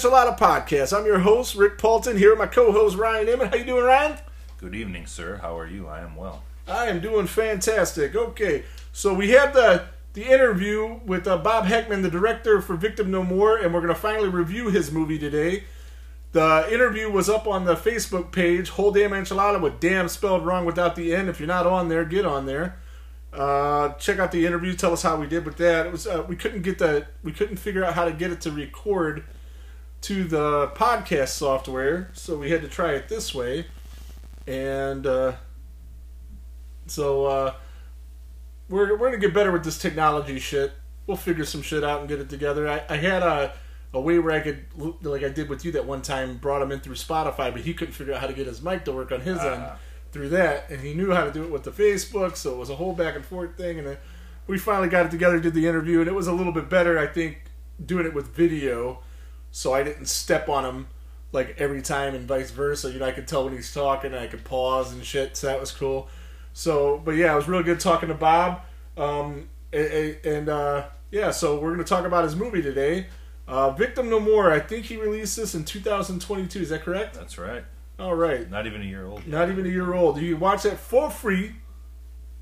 Enchilada Podcast. I'm your host, Rick Paulton, here with my co-host, Ryan Emmett. How you doing, Ryan? Good evening, sir. How are you? I am well. I am doing fantastic. Okay, so we have the the interview with uh, Bob Heckman, the director for Victim No More, and we're going to finally review his movie today. The interview was up on the Facebook page, Whole Damn Enchilada, with damn spelled wrong without the N. If you're not on there, get on there. Uh, check out the interview. Tell us how we did with that. It was uh, we couldn't get the we couldn't figure out how to get it to record to the podcast software, so we had to try it this way. And uh, so uh, we're we're gonna get better with this technology shit. We'll figure some shit out and get it together. I, I had a a way where I could like I did with you that one time, brought him in through Spotify, but he couldn't figure out how to get his mic to work on his end Ah. through that, and he knew how to do it with the Facebook, so it was a whole back and forth thing. And then we finally got it together, did the interview, and it was a little bit better, I think, doing it with video, so I didn't step on him like every time and vice versa. You know, I could tell when he's talking, and I could pause and shit, so that was cool. So, but yeah, it was real good talking to Bob. Um, and uh, yeah, so we're gonna talk about his movie today. Uh, Victim No More. I think he released this in 2022. Is that correct? That's right. All right. Not even a year old. Yet. Not even a year old. You can watch that for free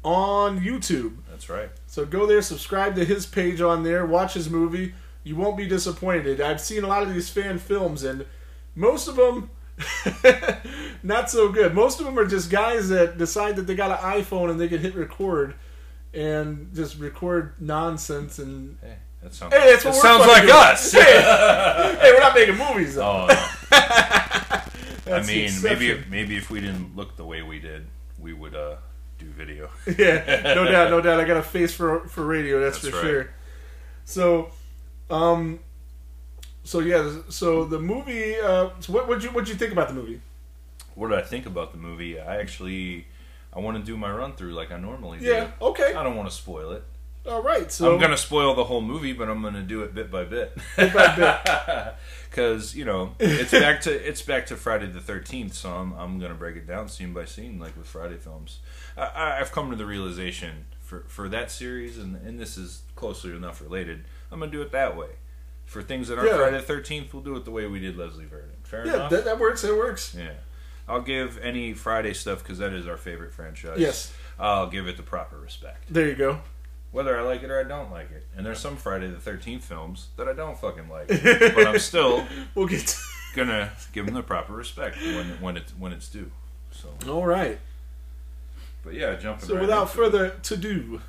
on YouTube. That's right. So go there, subscribe to his page on there, watch his movie. You won't be disappointed. I've seen a lot of these fan films, and most of them not so good. Most of them are just guys that decide that they got an iPhone and they can hit record and just record nonsense. And Hey, that sounds. hey, that's what that sounds like doing. us. Hey, hey, we're not making movies. Though. Oh, no. I mean, maybe maybe if we didn't look the way we did, we would uh, do video. yeah, no doubt, no doubt. I got a face for for radio. That's, That's for right. sure. So, um, so yeah, so the movie. Uh, so what would you what you think about the movie? What did I think about the movie? I actually, I want to do my run through like I normally do. Yeah. Okay. I don't want to spoil it. All right. So I'm gonna spoil the whole movie, but I'm gonna do it bit by bit. Bit by bit. Because you know it's back to it's back to Friday the Thirteenth, so I'm I'm gonna break it down scene by scene, like with Friday films. I- I've come to the realization for for that series, and and this is closely enough related. I'm gonna do it that way. For things that aren't Yeah. Friday the Thirteenth, we'll do it the way we did Leslie Vernon. Fair yeah, enough. that, that works. That works. yeah. I'll give any Friday stuff because that is our favorite franchise. Yes. I'll give it the proper respect There you go. whether I like it or I don't like it. And there's some Friday the Thirteenth films that I don't fucking like, but I'm still We'll get. To, gonna give them the proper respect when when it's when it's due. So, all right. but yeah, jumping. So right without further to do, it,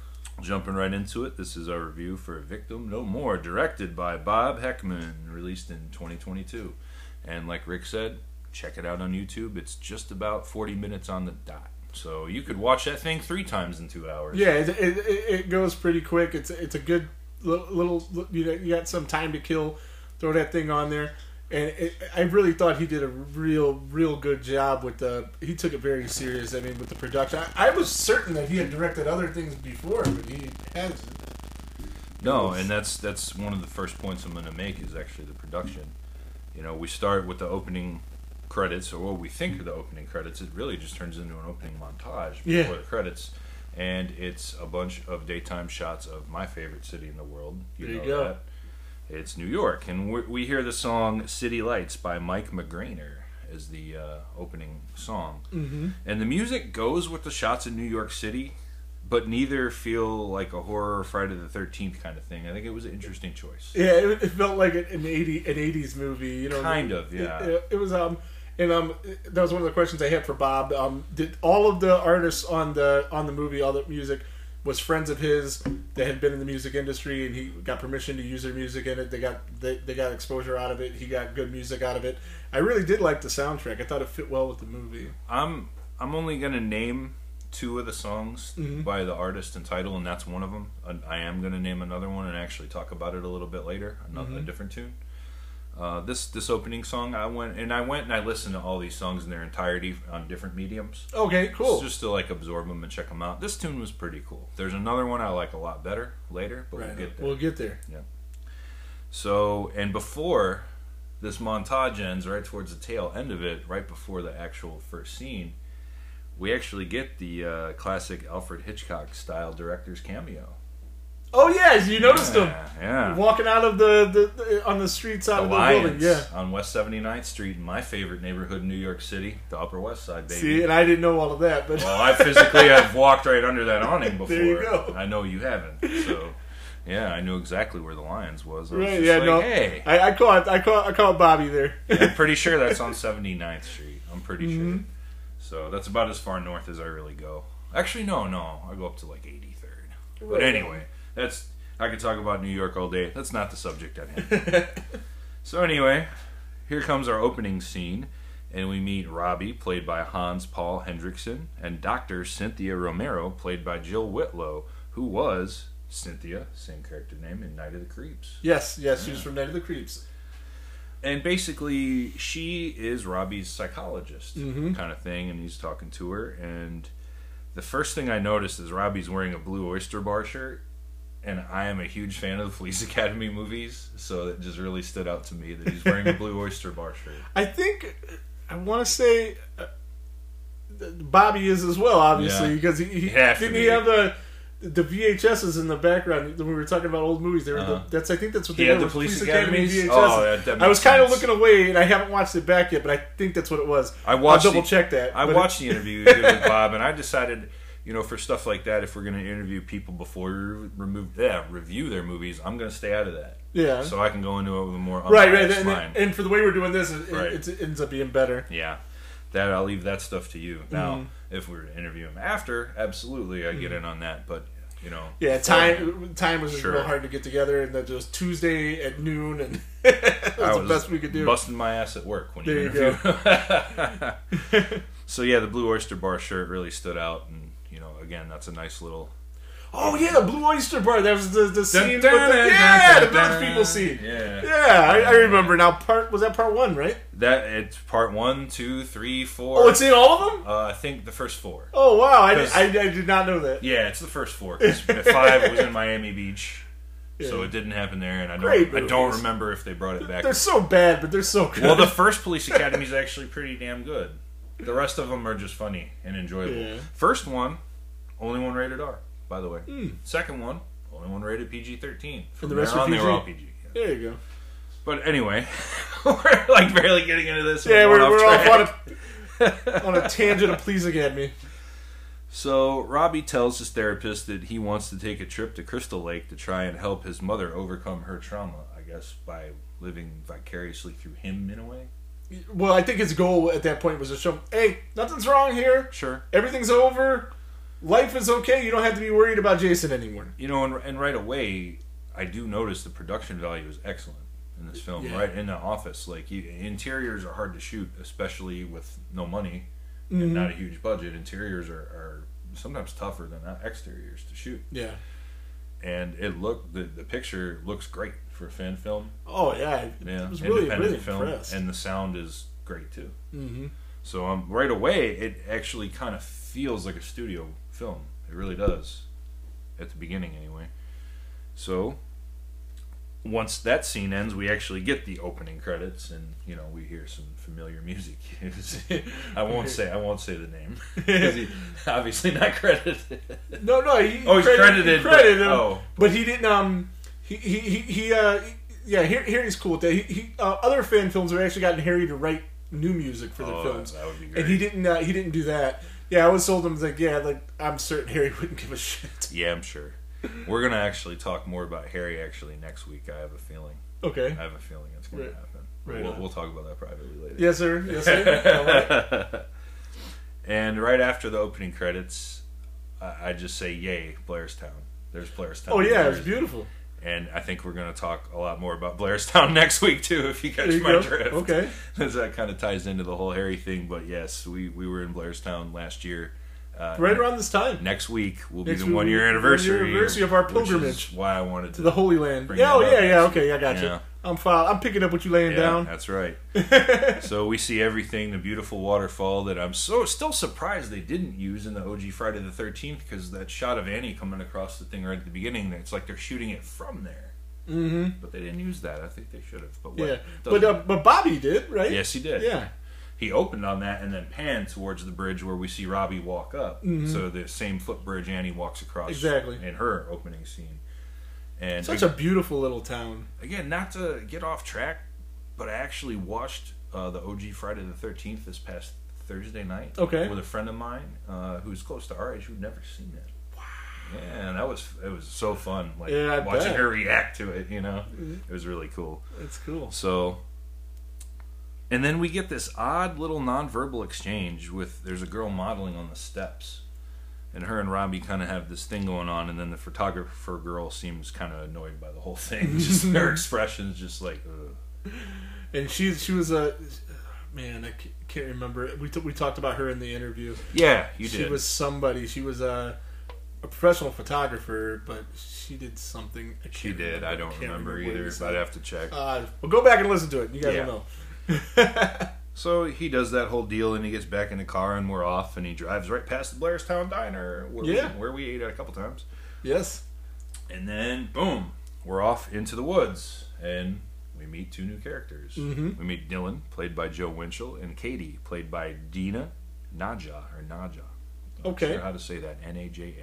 jumping right into it, this is our review for Victim No More, directed by Bob Heckman, released in 2022. And like Rick said, check it out on YouTube. It's just about 40 minutes on the dot. So you could watch that thing three times in two hours. yeah, it, it, it goes pretty quick. It's it's a good li- little. You you got some time to kill. Throw that thing on there. And it, I really thought he did a real, real good job with the. He took it very serious. I mean, with the production, I, I was certain that he had directed other things before, but he hasn't. No, and that's that's one of the first points I'm going to make is actually the production. You know, we start with the opening credits, or what we think are the opening credits. It really just turns into an opening montage before Yeah. the credits, and it's a bunch of daytime shots of my favorite city in the world. You There you go. that. It's New York, and we we hear the song "City Lights" by Mike McGrainer as the uh, opening song, Mm-hmm. and the music goes with the shots in New York City, but neither feel like a horror Friday the Thirteenth kind of thing. I think it was an interesting choice. Yeah, it, it felt like an eighty an eighties movie. You know, Kind of, yeah. It, it, it was um, And um, that was one of the questions I had for Bob. Um, did all of the artists on the on the movie, all the music, was friends of his that had been in the music industry, and he got permission to use their music in it. They got they, they got exposure out of it. He got good music out of it. I really did like the soundtrack. I thought it fit well with the movie. I'm I'm only gonna name two of the songs Mm-hmm. by the artist and title, and that's one of them. I am gonna name another one and actually talk about it a little bit later, another Mm-hmm. a different tune. Uh, this this opening song, I went and I went and I listened to all these songs in their entirety on different mediums. Okay, cool. Just to like absorb them and check them out. This tune was pretty cool. There's another one I like a lot better later, but right, we'll get there. we'll get there. Yeah. So, and before this montage ends, right towards the tail end of it, right before the actual first scene, we actually get the uh, classic Alfred Hitchcock style director's cameo. Oh yes, you noticed him Yeah, yeah. walking out of the, the, the on the streets out The of the building. Yeah. on West 79th Street in my favorite neighborhood in New York City, the Upper West Side, baby. See, and I didn't know all of that, but well, I physically have walked right under that awning before. There you go. I know you haven't. So, yeah, I knew exactly where the Lions was. I was right, yeah, like, no, hey. I, I caught I caught I caught Bobby there. I'm pretty sure that's on 79th Street. I'm pretty Mm-hmm. sure. So that's about as far north as I really go. Actually, no, no. I go up to like 83rd. But Right. anyway, that's I could talk about New York all day. That's not the subject at hand. so anyway, here comes our opening scene, and we meet Robbie, played by Hans Paul Hendrickson, and Dr. Cynthia Romero, played by Jill Whitlow, who was Cynthia, same character name, in Night of the Creeps. yes, yes, she was from Night of the Creeps. and basically she is Robbie's psychologist Mhm. kind of thing and he's talking to her and the first thing I noticed is Robbie's wearing a blue oyster bar shirt and I am a huge fan of the Police Academy movies so it just really stood out to me that he's wearing a blue oyster bar shirt I think I want to say uh, Bobby is as well, obviously, Yeah. because he, he He'd have to didn't be. he have the the VHSs in the background when we were talking about old movies. They were Uh-huh. the, that's I think that's what He they had were the was Police Academy VHSs. Oh, I was kind of looking away, and I haven't watched it back yet, but I think that's what it was. I watched I'll double check that. I watched the interview with Bob, and I decided, you know, for stuff like that, if we're going to interview people before we remove, yeah, review their movies, I'm going to stay out of that, yeah, so I can go into it with a more right, right, and, and for the way we're doing this, it, Right. it, it ends up being better. Yeah, that I'll leave that stuff to you. Now, Mm-hmm. if we were to interview him after, absolutely, I get in on that. But you know, Yeah, time time was Sure. real hard to get together, and that was Tuesday at noon, and that was, I the best we could do. Busting my ass at work when There you you interview. so yeah, the blue oyster bar shirt really stood out, and again, that's a nice little. Oh yeah, the Blue Oyster Bar. That was the the scene. With the, yeah, the village people scene. Yeah. Yeah, I, I remember now. Part was that part one, right? That it's part one, two, three, four. Oh, it's in all of them. Uh, I think the first four. Oh wow, I, I, I did not know that. Yeah, it's the first four. 'cause five was in Miami Beach, so Yeah. it didn't happen there, and I Great don't. I don't movies. remember if they brought it back. They're so bad, but they're so good. Well, the first Police Academy is actually pretty damn good. The rest of them are just funny and enjoyable. Yeah. First one, only one rated R, by the way. Hmm. Second one, only one rated PG thirteen. From the rest on, they PG? were all PG. yeah. there you go. But anyway, we're like barely getting into this. Yeah, we're, we're off on a on a tangent of Police Academy. So Robbie tells his therapist that he wants to take a trip to Crystal Lake to try and help his mother overcome her trauma. I guess by living vicariously through him in a way. Well, I think his goal at that point was to show, hey, nothing's wrong here. Sure. Everything's over. Life is okay. You don't have to be worried about Jason anymore. You know, and, and right away, I do notice the production value is excellent in this film. Yeah. Right in the office, like you, interiors are hard to shoot, especially with no money Mm-hmm. and not a huge budget. Interiors are, are sometimes tougher than exteriors to shoot, Yeah. and it look the the picture looks great for a fan film. Oh yeah. Yeah, I was really independent really film, impressed. and the sound is great too. mm-hmm. So um, right away, it actually kind of feels like a studio film. It really does, at the beginning anyway. So once that scene ends, we actually get the opening credits, and you know we hear some familiar music. I won't say I won't say the name because he obviously not credited. No, no. He, Oh, he's credited, He credited but- him, oh. but he didn't. Um, he he he, uh, yeah. Here, here he's cool with that. He, he uh, other fan films have actually gotten Harry to write new music for their Oh, films, that would be great. and he didn't. Uh, he didn't do that. Yeah, I was told him like, yeah, like I'm certain Harry wouldn't give a shit. Yeah, I'm sure. We're gonna actually talk more about Harry actually next week. I have a feeling. Okay. I have a feeling it's gonna Right. happen. Right we'll, on. we'll talk about that privately later. Yes, sir. Yes, sir. And right after the opening credits, I, I just say, "Yay, Blairstown!" There's Blairstown. Oh yeah, it's beautiful. And I think we're going to talk a lot more about Blairstown next week too, if you catch you my go. drift. Okay. That kind of ties into the whole Harry thing. But yes, we we were in Blairstown last year. Uh, Right around this time. next week will be Next the week one year anniversary. anniversary of our pilgrimage. why I wanted to, To the Holy Land. Yeah, oh yeah, yeah. Okay, I got you. Yeah. I'm file. I'm picking up what you laying Yeah, down. that's right. so we see everything, the beautiful waterfall that I'm so still surprised they didn't use in the OG Friday the Thirteenth because that shot of Annie coming across the thing right at the beginning, it's like they're shooting it from there. Mm-hmm. But they didn't use that. I think they should have. But what? Yeah, but uh, but Bobby did right. yes, he did. Yeah. He opened on that and then panned towards the bridge where we see Robbie walk up. So the same footbridge Annie walks across Mm-hmm. Exactly. in her opening scene. And Such a beautiful little town. again, not to get off track, but I actually watched uh, the OG Friday the Thirteenth this past Thursday night. Okay. With a friend of mine uh, who's close to our age who'd never seen it. Wow. Yeah, and that was it was so fun. Like Yeah, watching bet. her react to it. You know, Mm-hmm. it was really cool. It's cool. So. And then we get this odd little nonverbal exchange with there's a girl modeling on the steps. And her and Robbie kind of have this thing going on, and then the photographer girl seems kind of annoyed by the whole thing. Just her expression's just like, Ugh. And she she was a man. I can't remember. We t- we talked about her in the interview. yeah, you she did. She was somebody. She was a, a professional photographer, but she did something. She did. remember. I don't can't remember, either. But. I'd have to check. Uh, well, go back and listen to it. You guys Yeah. will know. So he does that whole deal, and he gets back in the car, and we're off, and he drives right past the Blairstown Diner, where, Yeah. we, where we ate at a couple times. Yes. And then, boom, we're off into the woods, and we meet two new characters. Mhm. We meet Dylan, played by Joe Winchell, and Katie, played by Dina Naja, or Naja. Not Okay. sure how to say that. N A J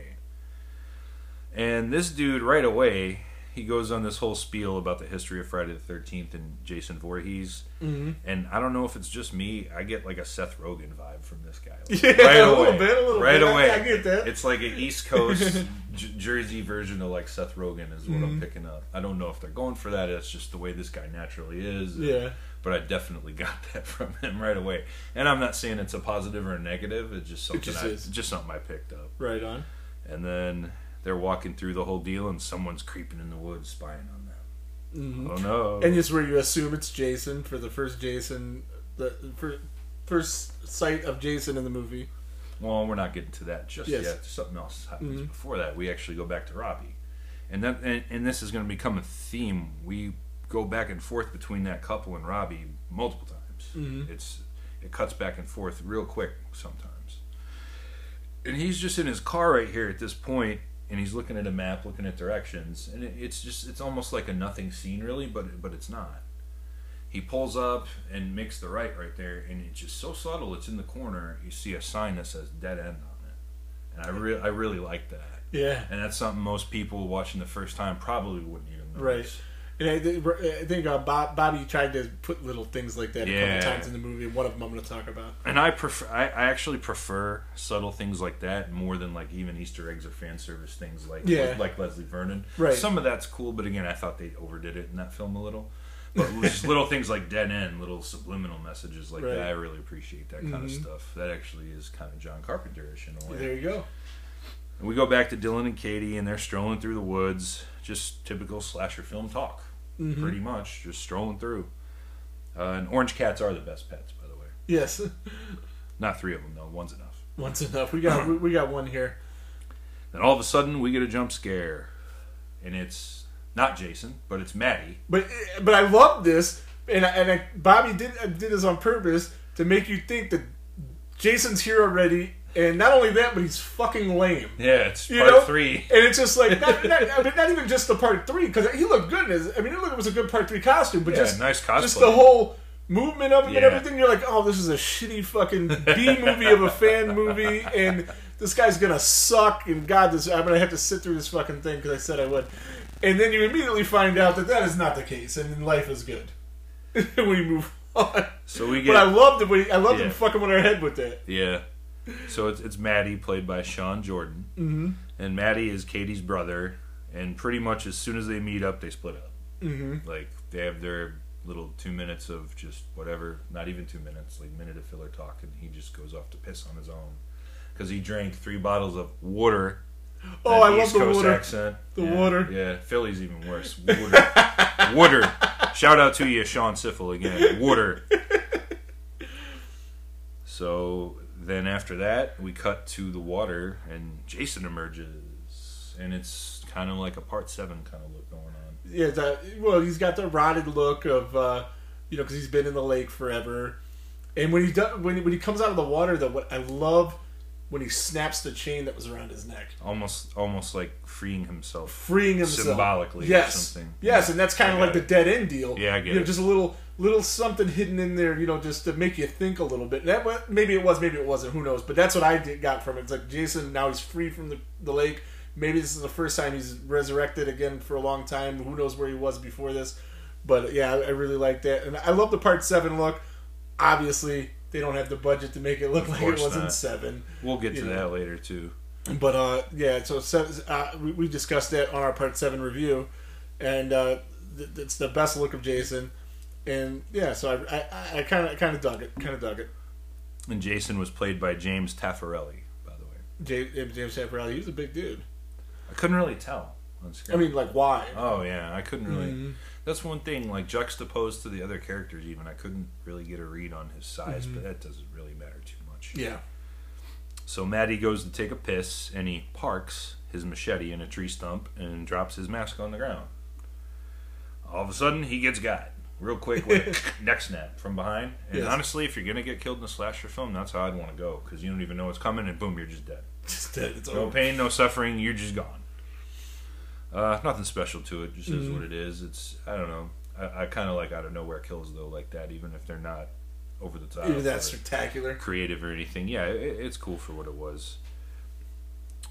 A. And this dude, right away, he goes on this whole spiel about the history of Friday the 13th and Jason Voorhees. Mm-hmm. And I don't know if it's just me. I get like a Seth Rogen vibe from this guy. Like, Yeah, a little bit, a little right bit. I- away. I get that. It's like an East Coast J- Jersey version of like Seth Rogen is what Mm-hmm. I'm picking up. I don't know if they're going for that. It's just the way this guy naturally is. Yeah. But I definitely got that from him right away. And I'm not saying it's a positive or a negative. It's just something. just I, just something I picked up. Right on. And then they're walking through the whole deal, and someone's creeping in the woods, spying on them. hmm Oh no! And this is where you assume it's Jason for the first Jason, the for, first sight of Jason in the movie. Well, we're not getting to that just Yes. yet. Something else happens Mhm. before that. We actually go back to Robbie, and that and, and this is going to become a theme. We go back and forth between that couple and Robbie multiple times. Mhm. It's it cuts back and forth real quick sometimes. And he's just in his car right here at this point, and he's looking at a map, looking at directions, and it, it's just it's almost like a nothing scene, really, but but it's not. He pulls up and makes the right right there, and it's just so subtle. It's in the corner. You see a sign that says "dead end" on it, and I really I really like that. Yeah. And that's something most people watching the first time probably wouldn't even notice. Right. And I, think- I think uh, Bob, Bobby tried to put little things like that a couple times in the movie, and one of them I'm going to talk about. And I prefer I, I actually prefer subtle things like that more than like even Easter eggs or fan service things like Yeah. like Leslie Vernon. Right. Some of that's cool, but again, I thought they overdid it in that film a little. But just little things like dead end, little subliminal messages like Right. that, I really appreciate that kind of Mhm. stuff. That actually is kind of John Carpenter-ish in a way. There you go. And we go back to Dylan and Katie, and they're strolling through the woods. Just typical slasher film talk, Mhm. pretty much, just strolling through. Uh, and orange cats are the best pets, by the way. Yes. Not three of them though. One's enough. Once enough. We got we, we got one here. Then all of a sudden, we get a jump scare, and it's not Jason, but it's Maddie. But but I love this, and I, and I, Bobby did did this on purpose to make you think that Jason's here already, and not only that, but he's fucking lame. Yeah, it's You part know? three. And it's just like not, not, I mean, not even just the part three because he looked good in his. I mean, it looked it was a good part three costume, but Yeah, just nice cosplay. just the whole movement of him and everything. You're like, oh, this is a shitty fucking B movie of a fan movie, and this guy's gonna suck. And God, this I'm gonna have to sit through this fucking thing because I said I would. And then you immediately find out that that is not the case, and life is good. we move on. So we get. But I loved love the I loved Yeah. them fucking with our head with that. yeah. So it's it's Maddie played by Sean Jordan, Mm-hmm. and Maddie is Katie's brother. And pretty much as soon as they meet up, they split up. Mm-hmm. Like they have their little two minutes of just whatever, not even two minutes, like minute of filler talk, and he just goes off to piss on his own because he drank three bottles of water. Oh, that I love East the Coast water. accent. The Yeah, water. Yeah, Philly's even worse. Water, water. Shout out to you, Sean Siffel again. Water. So then after that, we cut to the water, and Jason emerges, and it's kind of like a part seven kind of look going on. Yeah, the, well, he's got the rotted look of, uh, you know, because he's been in the lake forever. And when he does, when he, when he comes out of the water, though, what I love when he snaps the chain that was around his neck, Almost, almost like freeing himself. freeing himself Symbolically or Yes, something. yes, and that's kind of like the dead end deal. Yeah, I get you know, it. just a little little something hidden in there, you know, just to make you think a little bit. That maybe it was, maybe it wasn't. Who knows? But that's what I did, got from it. It's like Jason now he's free from the, the lake. Maybe this is the first time he's resurrected again for a long time. Who knows where he was before this? But yeah, I, I really like that, and I love the part seven look. Obviously, they don't have the budget to make it look like it was in not. seven. We'll get to know. that later too. But uh, yeah, so seven, uh, we, we discussed that on our part seven review, and uh, th- it's the best look of Jason, and yeah, so I I kind of kind of dug it, kind of dug it. And Jason was played by James Taffarelli, by the way. James, James Taffarelli, he was a big dude. I couldn't really tell on screen. I mean, like why? Oh yeah, I couldn't really. Mhm. That's one thing, like juxtaposed to the other characters. Even I couldn't really get a read on his size, Mm-hmm. but that doesn't really matter too much. Yeah, So Maddie goes to take a piss, and he parks his machete in a tree stump and drops his mask on the ground. All of a sudden, he gets got real quick with a neck snap from behind. And Yes. honestly, if you're gonna get killed in a slasher film, that's how I'd want to go because you don't even know what's coming, and boom, you're just dead. just dead. It's No over. pain, no suffering. You're just gone. Uh, nothing special to it. Just is Mhm. what it is. It's I don't know. I, I kind of like out of nowhere kills though, like that. Even if they're not over the top, Even that spectacular. creative or anything. Yeah, it, it's cool for what it was.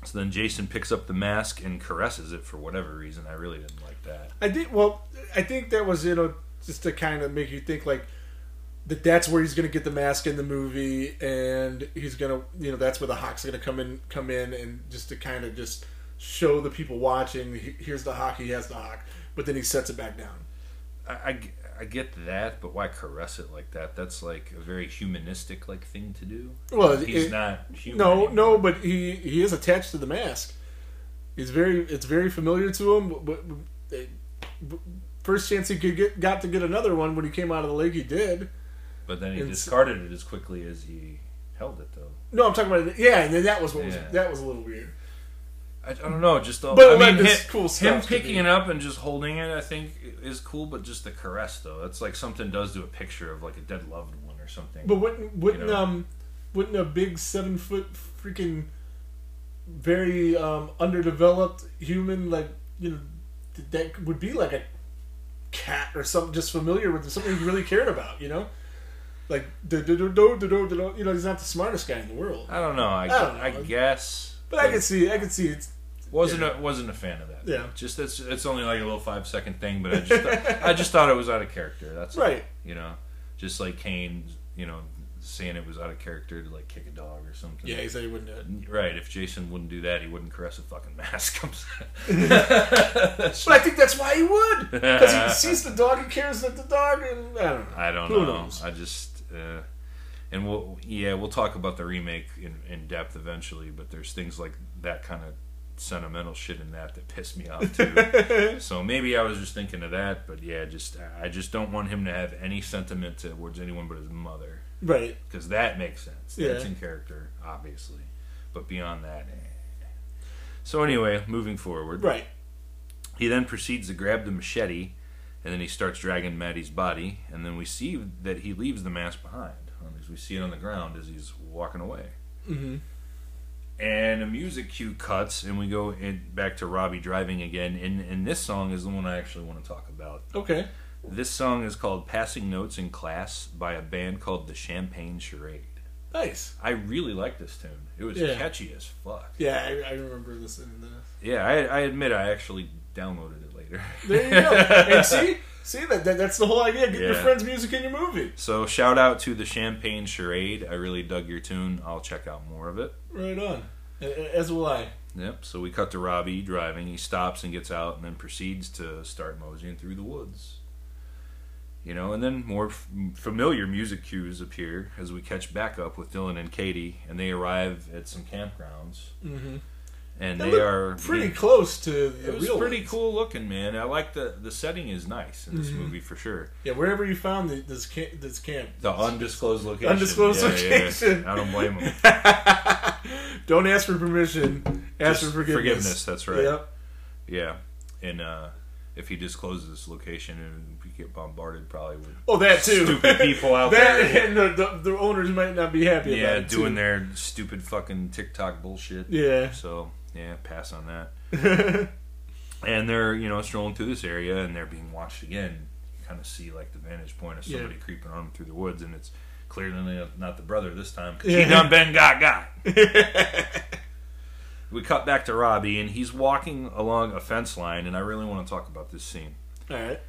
So then Jason picks up the mask and caresses it for whatever reason. I really didn't like that. I did Well, I think that was you know just to kind of make you think like that. That's where he's going to get the mask in the movie, and he's going to you know that's where the hawk's going to come in, come in, and just to kind of just show the people watching. Here's the hawk. He has the hawk, but then he sets it back down. I, I, I get that, but why caress it like that? That's like a very humanistic like thing to do. Well, He's it- not human. No, anymore. no, but he he is attached to the mask. He's very it's very familiar to him. But, but- but first chance he could get got to get another one when he came out of the lake, he did. But then he It's- discarded it as quickly as he held it, though. No, I'm talking about it. yeah, and then that was what was that was a little weird. I, I don't know, just the, But I mean, him, cool him picking it up and just holding it, I think, is cool. But just the caress, though, that's like something does to a picture of like a dead loved one or something. But wouldn't wouldn't You know? um wouldn't a big seven foot freaking very um underdeveloped human like you know that would be like a cat or something just familiar with something he really cared about you know like do do do do do do do you know he's not the smartest guy in the world I don't know. I, I don't know. I guess, but I can see I can see it's wasn't a, wasn't a fan of that. Yeah. just it's it's only like a little five second thing, but I just thought, I just thought it was out of character. That's all, Right. you know, just like Kane, you know, saying it was out of character to like kick a dog or something. yeah he said he wouldn't do it Right, if Jason wouldn't do that, he wouldn't caress a fucking mask. I'm but I think that's why he would because he sees the dog he cares that the dog and I don't know I don't Who know. knows? I just, uh, and we'll, yeah, we'll talk about the remake in, in depth eventually. But there's things like that kind of sentimental shit in that that piss me off too. so maybe I was just thinking of that. But yeah, just I just don't want him to have any sentiment towards anyone but his mother right because that makes sense. Yeah. That's in character, obviously. But beyond that, eh. so anyway, moving forward. right He then proceeds to grab the machete, and then he starts dragging Maddie's body, and then we see that he leaves the mask behind. As we see it on the ground as he's walking away. Mm-hmm. And a music cue cuts, and we go in, back to Robbie driving again. And, and this song is the one I actually want to talk about. okay This song is called Passing Notes in Class by a band called the Champagne Charade. nice I really like this tune. It was Yeah. catchy as fuck. yeah I, I remember listening to this. Yeah, I, I admit I actually downloaded it later. There you go. and see, see that, that that's the whole idea. Get your friends' music in your movie. So shout out to the Champagne Charade. I really dug your tune. I'll check out more of it. Right on. As will I. Yep. So we cut to Robbie driving. He stops and gets out, and then proceeds to start moseying through the woods. You know, and then more f- familiar music cues appear as we catch back up with Dylan and Katie, and they arrive at some campgrounds. Mm-hmm. And They they are pretty close to the It was pretty ones. cool looking, man. I like the the setting is nice in this Mm-hmm. movie for sure. Yeah, wherever you found the, this camp, this camp, The undisclosed location. Undisclosed Yeah, yeah, yeah. location. I don't blame them. don't ask for permission, ask Just for forgiveness. That's right. Yep. Yeah, and uh, if he discloses this location, and we get bombarded probably with Oh, that too. stupid people out that there. and the, the, the owners might not be happy Yeah, doing too. their stupid fucking TikTok bullshit. Yeah. So yeah, pass on that. and they're you know strolling through this area, and they're being watched again. You kind of see like the vantage point of Yeah. somebody creeping on them through the woods, and it's clearly not the brother this time. 'cause Yeah. He done been got got. we cut back to Robbie, and he's walking along a fence line, and I really want to talk about this scene. All right.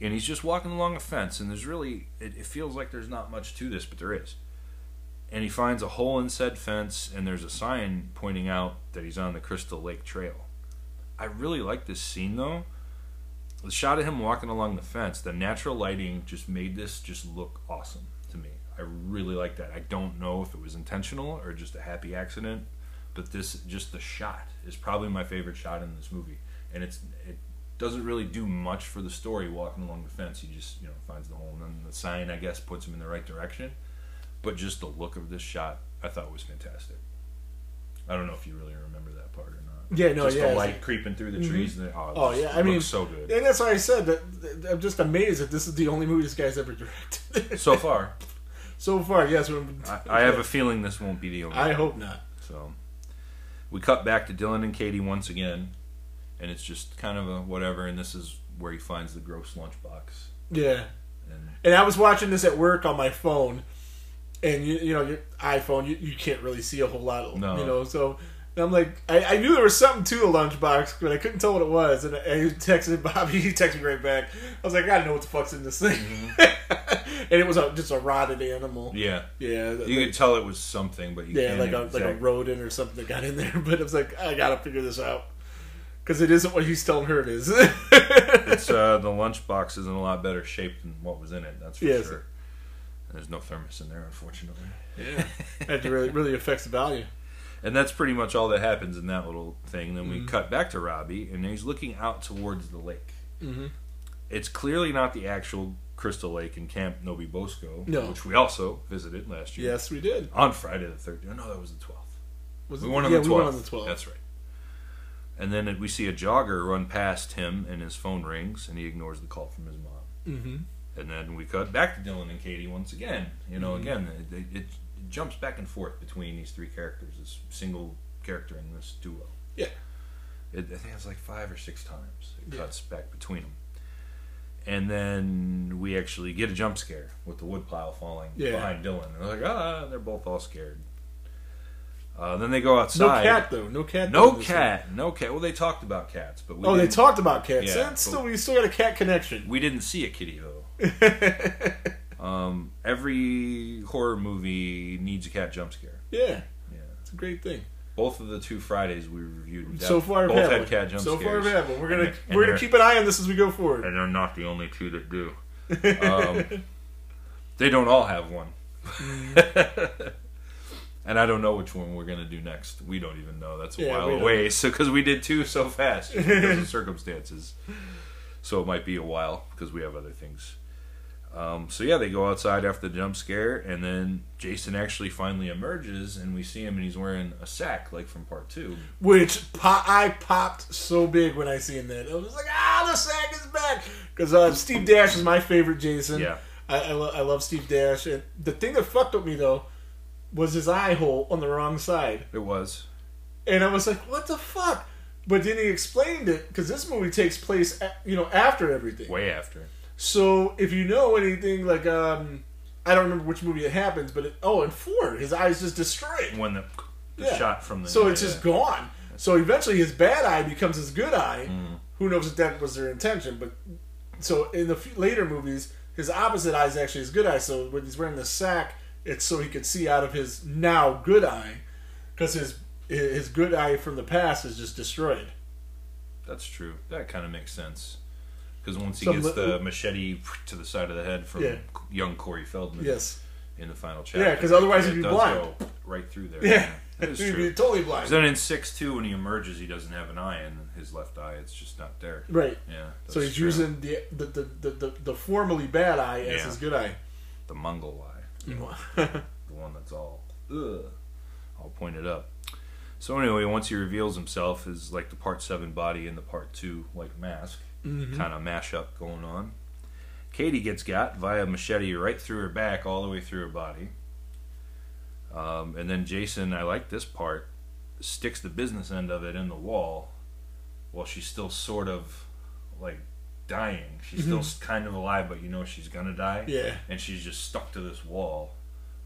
And he's just walking along a fence, and there's really it, it feels like there's not much to this, but there is. And he finds a hole in said fence, and there's a sign pointing out that he's on the Crystal Lake Trail. I really like this scene though. The shot of him walking along the fence, the natural lighting just made this just look awesome to me. I really like that. I don't know if it was intentional or just a happy accident, but this just the shot is probably my favorite shot in this movie. And it's it doesn't really do much for the story walking along the fence. He just, you know, finds the hole and then the sign I guess puts him in the right direction. But just the look of this shot I thought was fantastic. I don't know if you really remember that part or not. Yeah, no, just yeah, the light creeping through the mm-hmm. trees. And the, oh, Oh yeah, I mean, looks so good and that's why I said that, that I'm just amazed that this is the only movie this guy's ever directed so far. so far. Yes, I, I have a feeling this won't be the only. I one. hope not. So we cut back to Dylan and Katie once again, and it's just kind of a whatever. And this is where he finds the gross lunchbox. Yeah, And and I was watching this at work on my phone, and you, you know your iPhone, you, you can't really see a whole lot. No. you know, so. I'm like, I, I knew there was something to the lunchbox, but I couldn't tell what it was. And I, I texted Bobby. He texted me right back. I was like, I gotta know what the fuck's in this thing. Mm-hmm. and it was a, just a rotted animal. Mm-hmm. yeah, Yeah, you could tell it was something, but you Yeah, can't like a like a rodent or something that got in there. But I was like, I gotta figure this out because it isn't what he's telling her it is. It's uh, the lunchbox is in a lot better shape than what was in it. That's for Yes. sure. And there's no thermos in there, unfortunately. yeah, that really really affects the value. And that's pretty much all that happens in that little thing. Then Mm-hmm. we cut back to Robbie, and he's looking out towards the lake. Mm-hmm. It's clearly not the actual Crystal Lake and Camp No-Be-Bo-Sco, No. which we also visited last year. Yes, we did. On Friday the 13th. No, that was the 12th. Was We it- went on yeah, the 12th. we went on the 12th. That's right. And then we see a jogger run past him, and his phone rings, and he ignores the call from his mom. Mm-hmm. And then we cut back to Dylan and Katie once again. You know, Mm-hmm. again, it, it, it jumps back and forth between these three characters, this single character in this duo. Yeah. It, I think it's like five or six times it Yeah. cuts back between them. And then we actually get a jump scare with the woodpile falling Yeah. behind Dylan. And they're like, ah, they're both all scared. Uh, then they go outside. No cat though. No cat. No cat. No cat. Well, they talked about cats, but we. Oh, they didn't- talked about cats. Yeah, but- still, we still got a cat connection. We didn't see a kitty though. Um, every horror movie needs a cat jump scare. yeah, Yeah. it's a great thing. Both of the two Fridays we reviewed. so far, both had had cat jump so scares. far, I've had one. We're gonna And- and we're gonna keep an eye on this as we go forward. and they're not the only two that do. Um, they don't all have one. and I don't know which one we're gonna do next. We don't even know. That's a Yeah, while we away. So because we did two so fast because of circumstances, so it might be a while because we have other things. Um, so yeah, they go outside after the jump scare, and then Jason actually finally emerges, and we see him, and he's wearing a sack like from part two. Which po- I popped so big when I seen that. I was like, ah, the sack is back because uh, Steve Dash is my favorite Jason. Yeah. I I, lo- I love Steve Dash, and the thing that fucked with me though was his eye hole on the wrong side, It was and I was like, what the fuck? But then he explained it because this movie takes place, you know, after everything. way after. So if you know anything, like um, I don't remember which movie it happens, but it, oh, in four, his eye's just destroyed. when the, the Yeah. shot from the So it's yeah. just gone. So eventually his bad eye becomes his good eye. Mm. Who knows if that was their intention? But so in the f- later movies, his opposite eye is actually his good eye. So when he's wearing the sack, it's so he could see out of his now good eye, because his his good eye from the past is just destroyed. That's true. That kind of makes sense. Because once he Some gets li- the machete to the side of the head from Yeah. young Corey Feldman Yes. in the final chapter. Yeah, 'cause otherwise it he'd be does blind. go right through there. Yeah. that is He'd true. be totally blind. then in six two, when he emerges, he doesn't have an eye in his left eye. It's just not there. Right. Yeah. So that's he's true. using the the, the, the, the the formerly bad eye as Yeah. his good eye. the Mongol eye. the one that's all ugh, all pointed up. So anyway, once he reveals himself as like the part seven body and the part two like mask Mm-hmm. kind of mashup going on. Katie gets got via machete right through her back, all the way through her body. Um, and then Jason, I like this part, sticks the business end of it in the wall, while she's still sort of like dying. She's still kind of alive, but you know she's gonna die Mm-hmm. Yeah. and she's just stuck to this wall,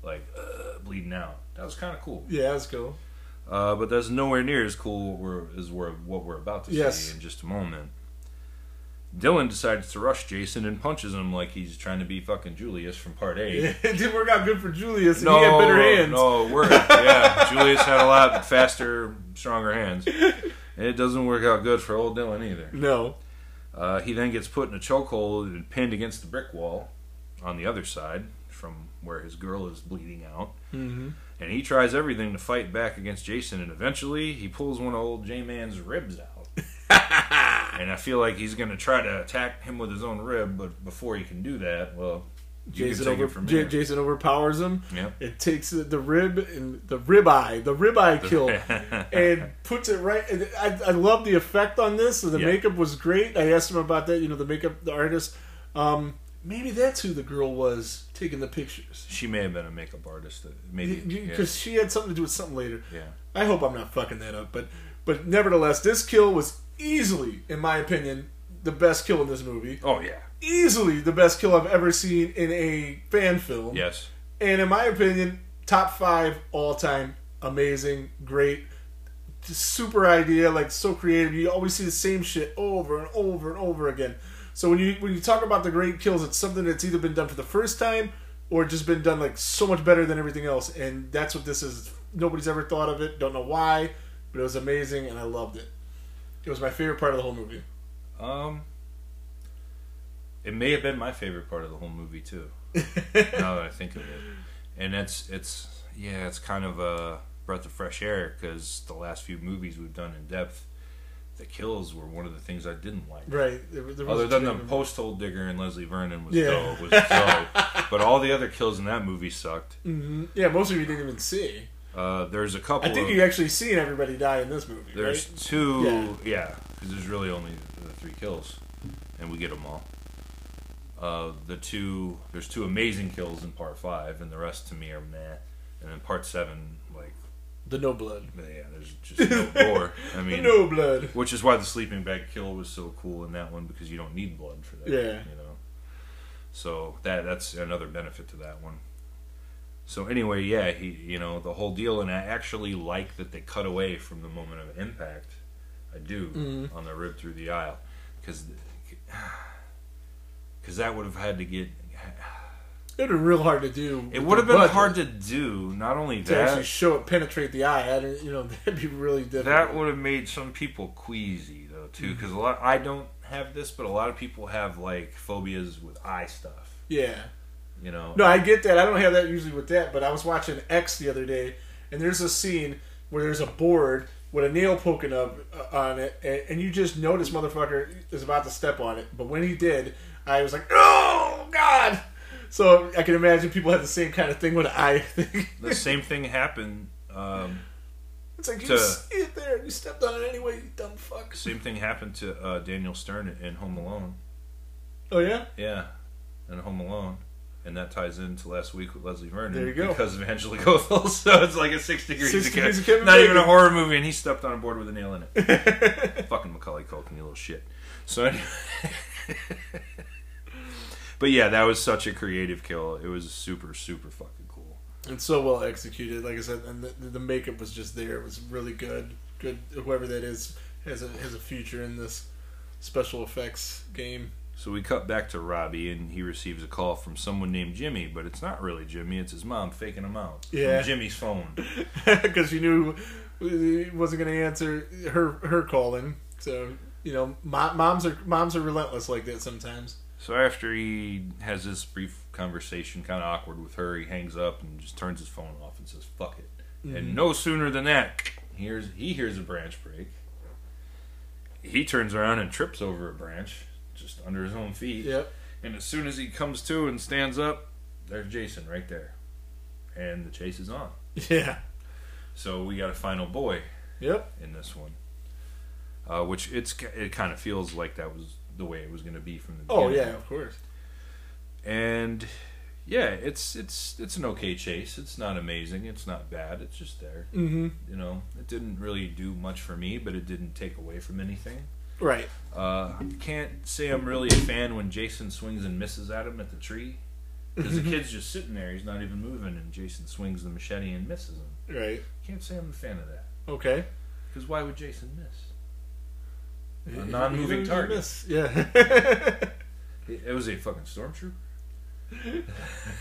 like uh, bleeding out. That was kind of cool. Yeah, that's cool. Uh, but that's nowhere near as cool we're, as we're, what we're about to Yes. see in just a moment. Dylan decides to rush Jason and punches him like he's trying to be fucking Julius from Part Eight. It didn't work out good for Julius. And No, he had better hands. no, it worked. yeah. Julius had a lot faster, stronger hands, and it doesn't work out good for old Dylan either. No. Uh, he then gets put in a chokehold and pinned against the brick wall on the other side from where his girl is bleeding out. Mm-hmm. And he tries everything to fight back against Jason, and eventually he pulls one of old J Man's ribs out. And I feel like he's going to try to attack him with his own rib, but before he can do that, well, Jason over J-. Jason overpowers him. Yep. It takes the, the rib and the rib eye, the rib eye kill, and puts it right. I, I love the effect on this. The Yeah. makeup was great. I asked him about that. You know, the makeup, the artist. Um, maybe that's who the girl was taking the pictures. She may have been a makeup artist. Maybe. Because yeah. she had something to do with something later. yeah. I hope I'm not fucking that up, but but nevertheless, this kill was easily, in my opinion, the best kill in this movie. Oh, yeah. Easily the best kill I've ever seen in a fan film. Yes. And in my opinion, top five all time. Amazing, great, super idea, like so creative. You always see the same shit over and over and over again. So when you when you talk about the great kills, it's something that's either been done for the first time or just been done like so much better than everything else. And that's what this is. Nobody's ever thought of it. Don't know why, but it was amazing and I loved it. It was my favorite part of the whole movie. Um, it may have been my favorite part of the whole movie too. now that I think of it, and it's it's yeah, it's kind of a breath of fresh air because the last few movies we've done in depth, the kills were one of the things I didn't like. Right. There, there Other than the post hole digger and Leslie Vernon was Yeah. dope, was dope. but all the other kills in that movie sucked. Mhm. Yeah, most of you didn't even see. Uh, there's a couple. I think of, you actually seen everybody die in this movie. There's right? two, yeah, because there's really only the three kills, and we get them all. Uh, the two, there's two amazing kills in part five, and the rest to me are meh. And then part seven, like, the no blood. yeah, there's just no gore. I The mean, no blood. which is why the sleeping bag kill was so cool in that one because you don't need blood for that. Yeah. you know. So that that's another benefit to that one. So anyway, yeah, he you know the whole deal, and I actually like that they cut away from the moment of impact. I do Mhm. on the rib through the aisle because because that would have had to get. It would have been real hard to do. It would have been hard to do. Not only to actually show it penetrate the eye. I you know, that'd be really difficult. that would have made some people queasy though too. Mm-hmm. Because a lot, I don't have this, but a lot of people have like phobias with eye stuff. yeah. You know. No, I get that. I don't have that usually with that, but I was watching X the other day, and there's a scene where there's a board with a nail poking up uh, on it, and, and you just know this motherfucker is about to step on it. But when he did, I was like, "Oh God!" So I can imagine people have the same kind of thing with eye thing. the same thing happened. Um, it's like you To- see it there, you stepped on it anyway, you dumb fuck. same thing happened to uh, Daniel Stern in Home Alone. Oh yeah, Yeah, in Home Alone, and that ties into last week with Leslie Vernon. There you go. Because of Angela Goethals, so it's like a six degrees. Six Degrees of Kevin Not even a horror movie, and he stepped on a board with a nail in it. Fucking Macaulay Culkin, you little shit. So, anyway. but yeah, that was such a creative kill. It was super, super fucking cool. and so well executed. Like I said, and the, the makeup was just there. It was really good. Good. Whoever that is has a has a future in this special effects game. So we cut back to Robbie, and he receives a call from someone named Jimmy, but it's not really Jimmy. It's his mom faking him out. from Jimmy's phone. because she knew he wasn't going to answer her her calling. So You know, moms are moms are relentless like that sometimes. So after he has this brief conversation, kind of awkward with her, he hangs up and just turns his phone off and says, "Fuck it." And mm-hmm. no sooner than that, hears he hears a branch break. He turns around and trips over a branch just under his own feet. Yep. And as soon as he comes to and stands up, there's Jason right there, and the chase is on. Yeah. So we got a final boy Yep. in this one, uh, which it's it kind of feels like that was the way it was going to be from the Oh beginning. yeah, of course. and yeah, it's it's it's an okay chase. It's not amazing. It's not bad. It's just there. Mm-hmm. You know, it didn't really do much for me, but it didn't take away from anything. Right. Uh, can't say I'm really a fan when Jason swings and misses at him at the tree. Because the kid's just sitting there, he's not even moving, and Jason swings the machete and misses him. Right. Can't say I'm a fan of that. Okay. Because why would Jason miss? A non-moving target. miss. Yeah. It, it was a fucking stormtrooper.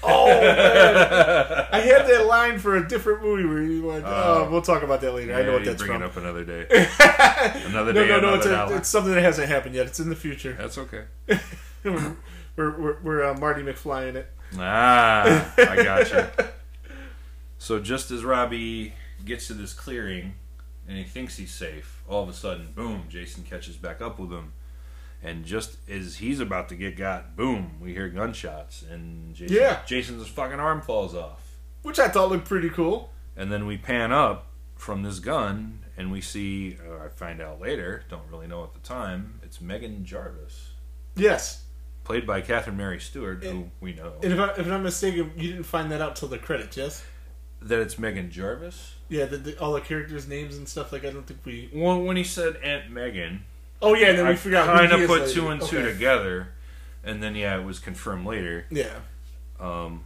Oh, man. I had that line for a different movie where you went. Oh. oh, we'll talk about that later. I know what that's bring from. it up another day. Another no, day, no, no. another It's, a, it's something that hasn't happened yet. It's in the future. That's okay. we're we're, we're uh, Marty McFly in it. Ah, I gotcha. So just as Robbie gets to this clearing and he thinks he's safe, all of a sudden, boom, Jason catches back up with him. And just as he's about to get got, boom, we hear gunshots and Jason, Yeah. Jason's fucking arm falls off. Which I thought looked pretty cool. And then we pan up from this gun and we see, uh, I find out later, don't really know at the time, it's Megan Jarvis, Yes. played by Catherine Mary Stewart, who we know. And if, I, if I'm not mistaken, you didn't find that out till the credits, yes? that it's Megan Jarvis. Yeah, the, the, all the characters' names and stuff. Like I don't think we. Well, when he said Aunt Megan, Oh yeah, and then we I forgot. who kind of put later. two and two Okay. together, and then yeah, it was confirmed later. Yeah, Um,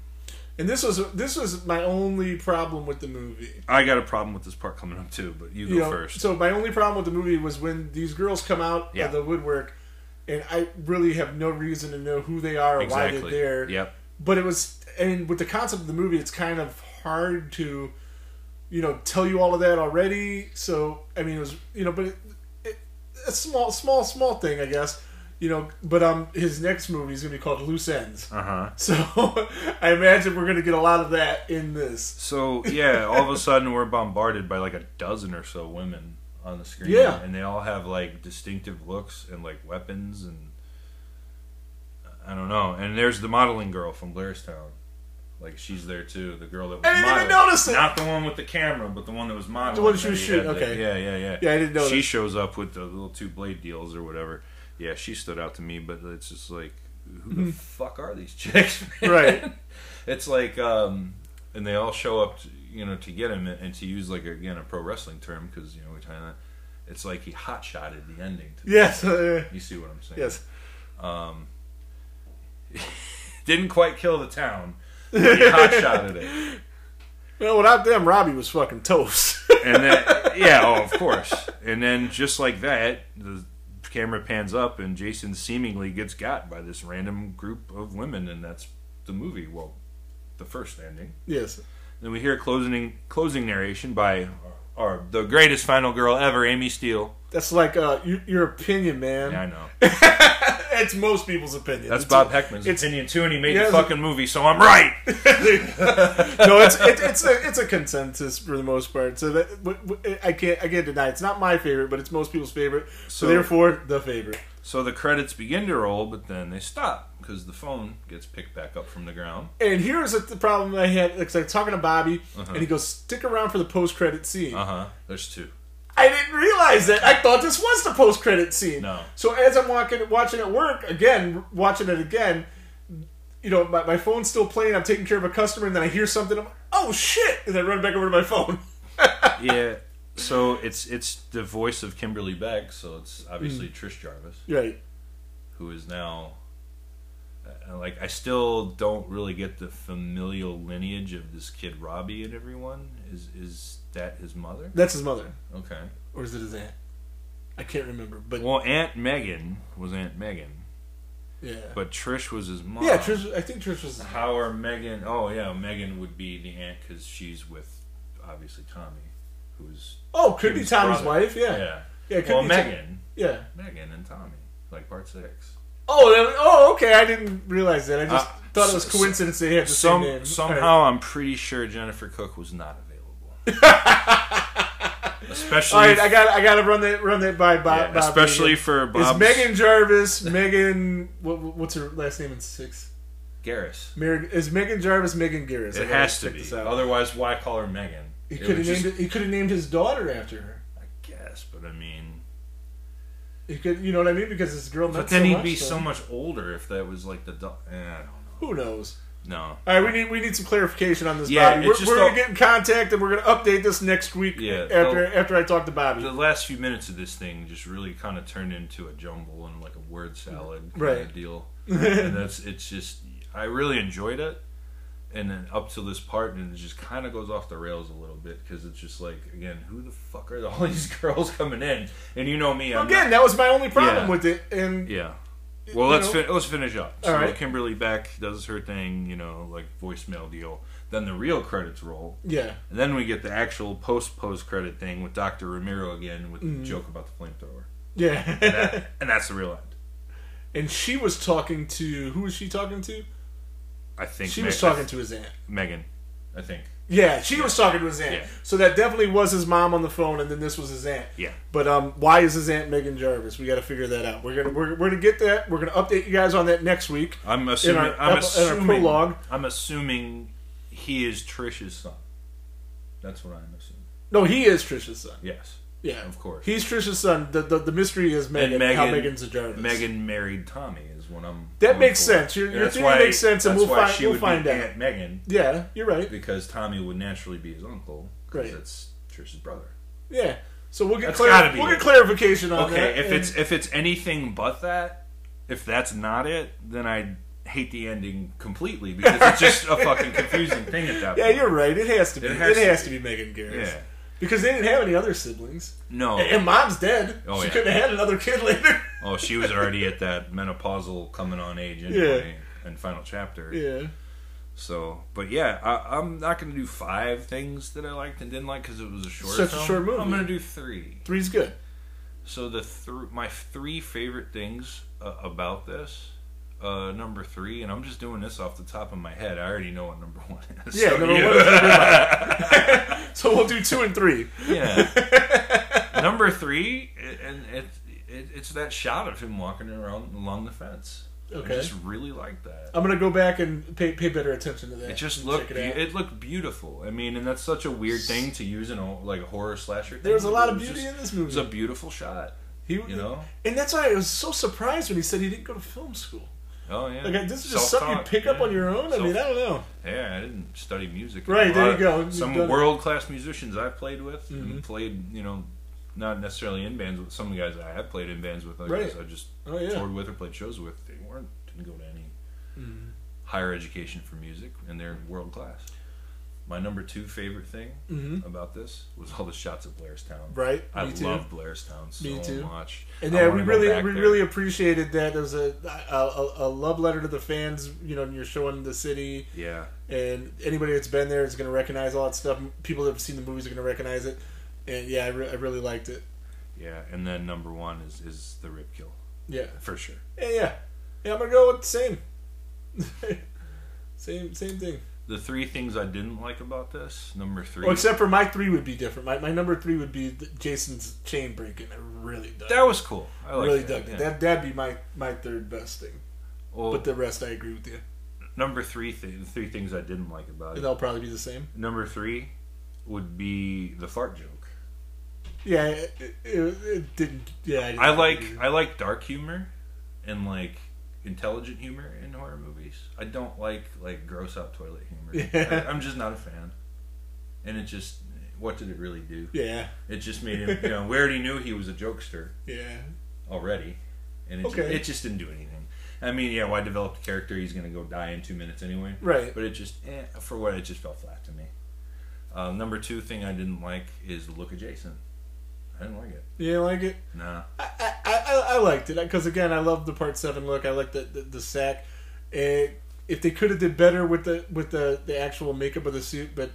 and this was this was my only problem with the movie. I got a problem with this part coming up too, but you go You know, first. so my only problem with the movie was when these girls come out Yeah. of the woodwork, and I really have no reason to know who they are or why they're there. Yep. But it was, and with the concept of the movie, it's kind of hard to, you know, tell you all of that already. So I mean, it was, you know, but it, a small, small, small thing, I guess. You know, but um, his next movie is gonna be called Loose Ends. Uh huh. So I imagine we're gonna get a lot of that in this. So yeah, all of a sudden we're bombarded by like a dozen or so women on the screen. Yeah. and they all have like distinctive looks and like weapons and I don't know. And there's the modeling girl from Blairstown. Like she's there too. The girl that was I didn't even modeling. notice it! Not the one with the camera, but the one that was modeling. The one she was that he had shooting, okay. yeah, yeah, yeah. Yeah, I didn't know She shows up with the little two blade deals or whatever. Yeah, she stood out to me, but it's just like, who the fuck are these chicks? man? Mm-hmm. Right. It's like, um, and they all show up, to, you know, to get him, and to use like again a pro wrestling term because you know we kind of, it's like he hot shotted the ending. To Yes, uh, you see what I'm saying? yes. Um, didn't quite kill the town, he hot shotted it. Well, without them, Robbie was fucking toast. And then, yeah, oh, of course. And then, just like that, the camera pans up, and Jason seemingly gets got by this random group of women, and that's the movie. Well, the first ending. yes. Then we hear closing closing narration by our, the greatest final girl ever, Amy Steele. That's like uh, your, your opinion, man. Yeah, I know. it's most people's opinion. That's It's Bob Heckman's it's- opinion too, and he made Yeah, the fucking movie, so I'm right. no, it's it, it's a it's a consensus for the most part. So that w- w- I can't I can't deny it. it's not my favorite, but it's most people's favorite. So, So- therefore, the favorite. So the credits begin to roll, but then they stop because the phone gets picked back up from the ground. And here's the problem I had. It's like talking to Bobby, Uh-huh. and he goes, "Stick around for the post credit scene." Uh huh. There's two. I didn't realize that. I thought this was the post credit scene. No. So as I'm walking, watching at work again, watching it again, you know, my, my phone's still playing. I'm taking care of a customer, and then I hear something. I'm like, "Oh shit!" And I run back over to my phone. yeah. So it's it's the voice of Kimberly Beck, so it's obviously Trish Jarvis, right. who is now uh, like I still don't really get the familial lineage of this kid Robbie and everyone. Is is that his mother? That's his mother, Okay. or is it his aunt? I can't remember, but Well, Aunt Megan was Aunt Megan, yeah, but Trish was his mom. yeah. Trish, I think Trish was. How are Megan? Oh yeah, Megan would be the aunt because she's with obviously Tommy, who's Oh, could be Tommy's brother. wife. Yeah, yeah. yeah. Could well, be Megan Yeah. Megan and Tommy, like part six. Oh, that- oh, okay. I didn't realize that. I just Uh, thought it was so- coincidence they had the Some same name. somehow All I'm pretty sure Jennifer Cooke was not right, Especially All right, I got I got to run that run that by Bob. yeah, especially again. for is Megan Jarvis. Megan, what, what's her last name in six? Garris. Mer- is Megan Jarvis Megan Garris? I It gotta has to be. Otherwise, why call her Megan? He could have named just- He could have named his daughter after her. I guess, but I mean, He could, you know what I mean? Because this girl. but then so he'd much be to so much older if that was like the. Do- eh, I don't know. Who knows? No. All right, we need we need some clarification on this. Yeah, Bobby. we're, we're gonna get in contact and we're gonna update this next week. Yeah, after the- after I talk to Bobby. The last few minutes of this thing just really kind of turned into a jumble and like a word salad kind Right. of deal. and that's it's just I really enjoyed it, and then up to this part, and it just kind of goes off the rails a little bit because it's just like again, who the fuck are all these girls coming in? And you know me, I'm Again, not- that was my only problem Yeah. with it, and yeah. Well, let's fin- let's finish up. So All right. Kimberly Beck does her thing, you know, like voicemail deal. Then the real credits roll. yeah, And then we get the actual post post credit thing with Dr. Ramiro again with the mm. joke about the flamethrower. yeah. That, and that's the real end. and she was talking to who was she talking to? I think She Meg- was talking to his aunt. Megan. I think. Yeah, she was talking to his aunt. Yeah. So that definitely was his mom on the phone, and then this was his aunt. Yeah. But um, why is his aunt Megan Jarvis? We got to figure that out. We're gonna we're, we're gonna get that. We're gonna update you guys on that next week. I'm assuming. our- I'm assuming. prologue. I'm assuming he is Trish's son. That's what I'm assuming. No, he is Trisha's son. Yes. Yeah, Of course. He's Trisha's son. The the, the mystery is Megan. and how Megan's a Jarvis. Megan married Tommy is what I'm. That makes for. sense. Your- your theory why- makes sense, and we'll why find- she we'll would find be out. Aunt Megan Yeah, you're right. because Tommy would naturally be his uncle. 'cause Right. That's Trish's brother. Yeah. So we'll get clar- we'll get clarification on that. Okay, if and- it's if it's anything but that, if that's not it, then I hate the ending completely because it's just a fucking confusing thing at that yeah, point. you're right. It has to be. It It has, has to, to be Megan Garris. Yeah. Because they didn't have any other siblings. No. And, and mom's dead. Oh, she yeah. couldn't have had another kid later. Oh, she was already at that menopausal coming on age anyway, and final chapter. yeah. So, but yeah, I, I'm not going to do five things that I liked and didn't like because it was a short. Such a short movie. I'm going to do three. Three's good. So the th- my three favorite things uh, about this. Uh, number three, and I'm just doing this off the top of my head. I already know what number one is. Yeah, So number you- one is So we'll do two and three. Yeah. Number three, and it, it, it's that shot of him walking around along the fence. Okay. I just really like that. I'm gonna go back and pay, pay better attention to that. It just looked it, it it looked beautiful. I mean, and that's such a weird thing to use in a like a horror slasher. Thing. There was a lot of beauty just- in this movie. It was a beautiful shot. He, you know? and that's why I was so surprised when he said he didn't go to film school. Oh yeah. Like this is just something you pick up on your own. I mean, I don't know. Yeah, I didn't study music. Right, there you go. Some world class musicians I've played with Mhm. and played, you know, not necessarily in bands with some of the guys I have played in bands with. I Right. I just Oh yeah. toured with or played shows with. They weren't didn't go to any Mhm. higher education for music, and they're world class. My number two favorite thing Mhm. about this was all the shots of Blairstown. Right. I Me too. love Blairstown so Me too. much. And yeah, we really, we there. really appreciated that. There's a, a a a love letter to the fans. You know, and you're showing the city, yeah. and anybody that's been there is going to recognize all that stuff. People that have seen the movies are going to recognize it. And yeah, I, re- I really liked it. Yeah, and then number one is is the rip kill Yeah, for sure. yeah, yeah. Yeah, I'm gonna go with the same. same, same thing. The three things I didn't like about this. Number three. Well, except for my three would be different. My, my number three would be Jason's chain breaking. I really dug. that was cool. I really that. dug yeah. it. That that'd be my my third best thing. Well, But the rest, I agree with you. number three, th- the three things I didn't like about And it. they'll probably be the same. Number three would be the fart joke. Yeah, it, it, it didn't. Yeah, I, didn't I like. I like dark humor and like intelligent humor in horror movies. I don't like like gross out toilet humor. Yeah. I, I'm just not a fan. And it just what did it really do? Yeah, It just made him. You know, we already knew he was a jokester yeah. already, and it, Okay. just, it just didn't do anything. I mean, yeah, why develop a character? He's gonna go die in two minutes anyway. Right. But it just, eh, for what it just fell flat to me. Uh, number two thing I didn't like is the look of Jason. I didn't like it. You didn't like it? Nah. I, I, I, I liked it because again, I love the part seven look. I like the the, the sack. Eh, if they could have did better with the with the the actual makeup of the suit, but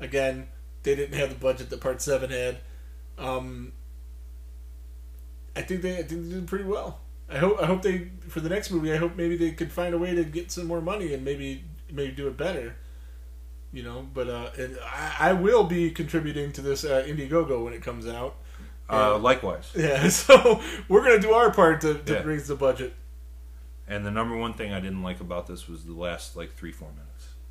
again, they didn't have the budget that part seven had. Um, I think they I think they did pretty well. I hope I hope they for the next movie. I hope maybe they could find a way to get some more money and maybe maybe do it better. You know, but uh, and I, I will be contributing to this uh, Indiegogo when it comes out. Uh, likewise. Yeah, so we're gonna do our part to, to Yeah. raise the budget. And the number one thing I didn't like about this was the last like three four minutes.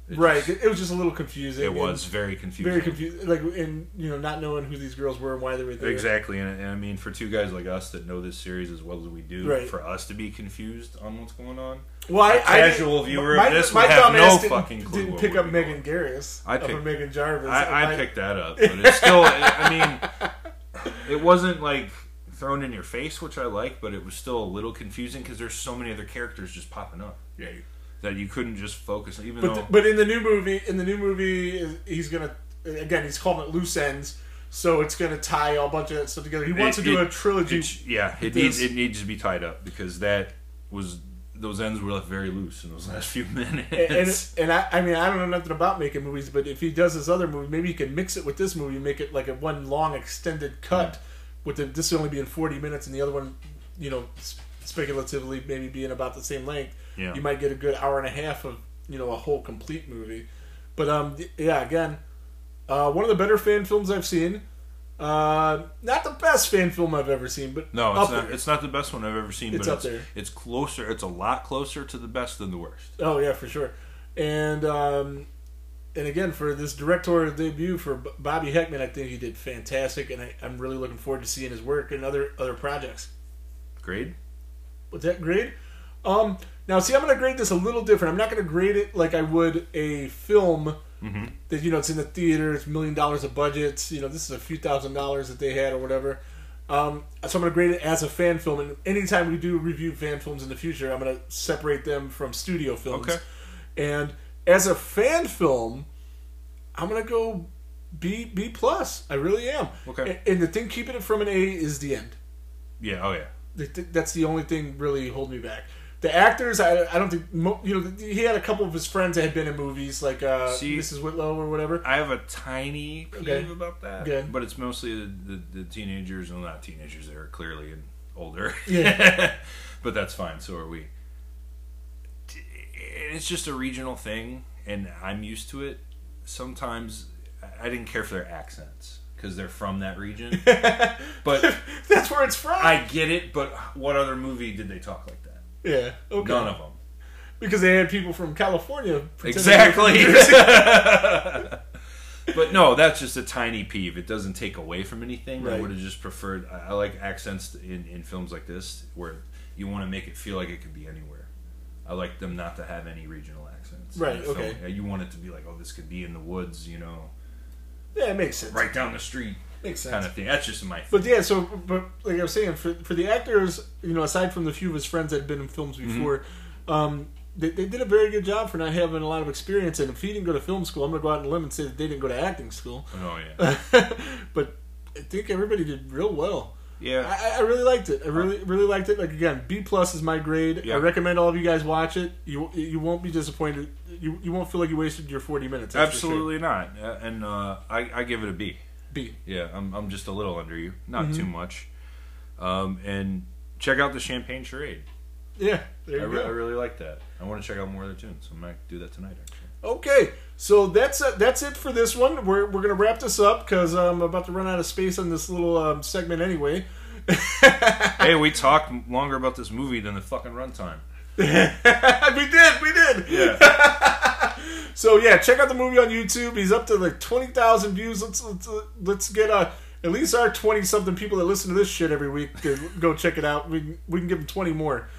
It right, just- it, was just a little confusing. it was very confusing. very confusing. Like, and you know, not knowing who these girls were and why they were there. Exactly, and, and I mean, for two guys like us that know this series as well as we do, Right. for us to be confused on what's going on, Well, I, A casual I, viewer my, of this my would have no didn't, fucking clue Didn't pick up Megan going Garris. I up picked- Megan Jarvis. I, I My- picked that up, but it's still, I mean, it wasn't like thrown in your face, which I like, but it was still a little confusing because there's so many other characters just popping up Yeah. that you couldn't just focus. Even But though th- but in the new movie, in the new movie, he's gonna again. He's calling it loose ends, so it's gonna tie a bunch of that stuff together. He wants It- to do it- a trilogy. Yeah, it needs it needs to be tied up because that was those ends were left very loose in those last few minutes. and and I, I mean I don't know nothing about making movies, but if he does this other movie, maybe he can mix it with this movie, make it like a one long extended cut, with the, this only being forty minutes and the other one, you know, speculatively maybe being about the same length. Yeah. You might get a good hour and a half of you know a whole complete movie, but um yeah again, uh, one of the better fan films I've seen. Uh, not the best fan film I've ever seen, but no, it's not. there. It's not the best one I've ever seen, It's but up it's there. it's closer. It's a lot closer to the best than the worst. Oh yeah, for sure. And um, and again for this directorial debut for Bobby Heckman, I think he did fantastic, and I, I'm really looking forward to seeing his work in other other projects. Grade. What's that grade? Um, now see, I'm going to grade this a little different. I'm not going to grade it like I would a film Mm-hmm. that you know it's in the theater, it's million dollars of budgets. You know, this is a few thousand dollars that they had or whatever. Um, so I'm going to grade it as a fan film, and anytime we do review fan films in the future, I'm going to separate them from studio films. Okay. And as a fan film, I'm going to go B B plus. I really am. Okay. And, and the thing keeping it from an A is the end. Yeah. Oh yeah. Th- th- That's the only thing really holding me back. The actors, I, I don't think you know. He had a couple of his friends that had been in movies like uh, See- Mrs. Whitlow or whatever. I have a tiny peeve Okay. about that, Okay. but it's mostly the, the, the teenagers, well, not teenagers, they're clearly and older. Yeah. but that's fine. So are we. It's just a regional thing, and I'm used to it. Sometimes I didn't care for their accents because they're from that region, but That's where it's from. I get it. But what other movie did they talk like? Yeah. Okay. None of them. Because they had people from California. pretending they were from Exactly. But no, that's just a tiny peeve. It doesn't take away from anything. I would have just preferred. I, I like accents in, in films like this where you want to make it feel like it could be anywhere. I like them not to have any regional accents. Right, the film. okay. You want it to be like, oh, this could be in the woods, you know, yeah, it makes sense. right down the street, Makes sense. kind of thing. That's just my. But yeah, so but like I was saying, for for the actors, you know, aside from the few of his friends that had been in films Mm-hmm. before, um, they, they did a very good job for not having a lot of experience. And if he didn't go to film school, I'm going to go out on a limb and say that they didn't go to acting school. Oh yeah, but I think everybody did real well. yeah. I, I really liked it. I really really liked it. Like again, B plus is my grade. Yeah. I recommend all of you guys watch it. You you won't be disappointed. You you won't feel like you wasted your 40 minutes. that's for sure. Absolutely not. Uh, And uh, I, I give it a B. B. Yeah, I'm, I'm just a little under you, not Mm-hmm. too much. Um, and check out the Champagne Charade. Yeah, there I, you re- go. I really like that. I want to check out more of their tunes. So I might do that tonight, actually. Okay, so that's uh, that's it for this one. We're, we're gonna wrap this up because I'm about to run out of space on this little um, segment anyway. hey, we talked longer about this movie than the fucking runtime. we did, we did. Yeah. So yeah, check out the movie on YouTube. He's up to like twenty thousand views. Let's let's, uh, let's get uh, at least our twenty something people that listen to this shit every week go check it out. We can, we can give them twenty more.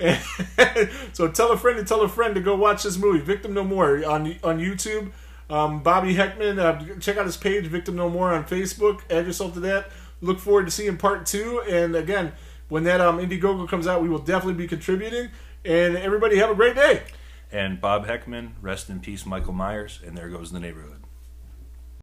so tell a friend to tell a friend to go watch this movie, Victim No More, on on YouTube. Um, Bobby Heckman, uh, check out his page, Victim No More, on Facebook. Add yourself to that. Look forward to seeing part two. And again, when that um, Indiegogo comes out, we will definitely be contributing. And everybody have a great day. And Bob Heckman, rest in peace, Michael Myers, and there goes the neighborhood.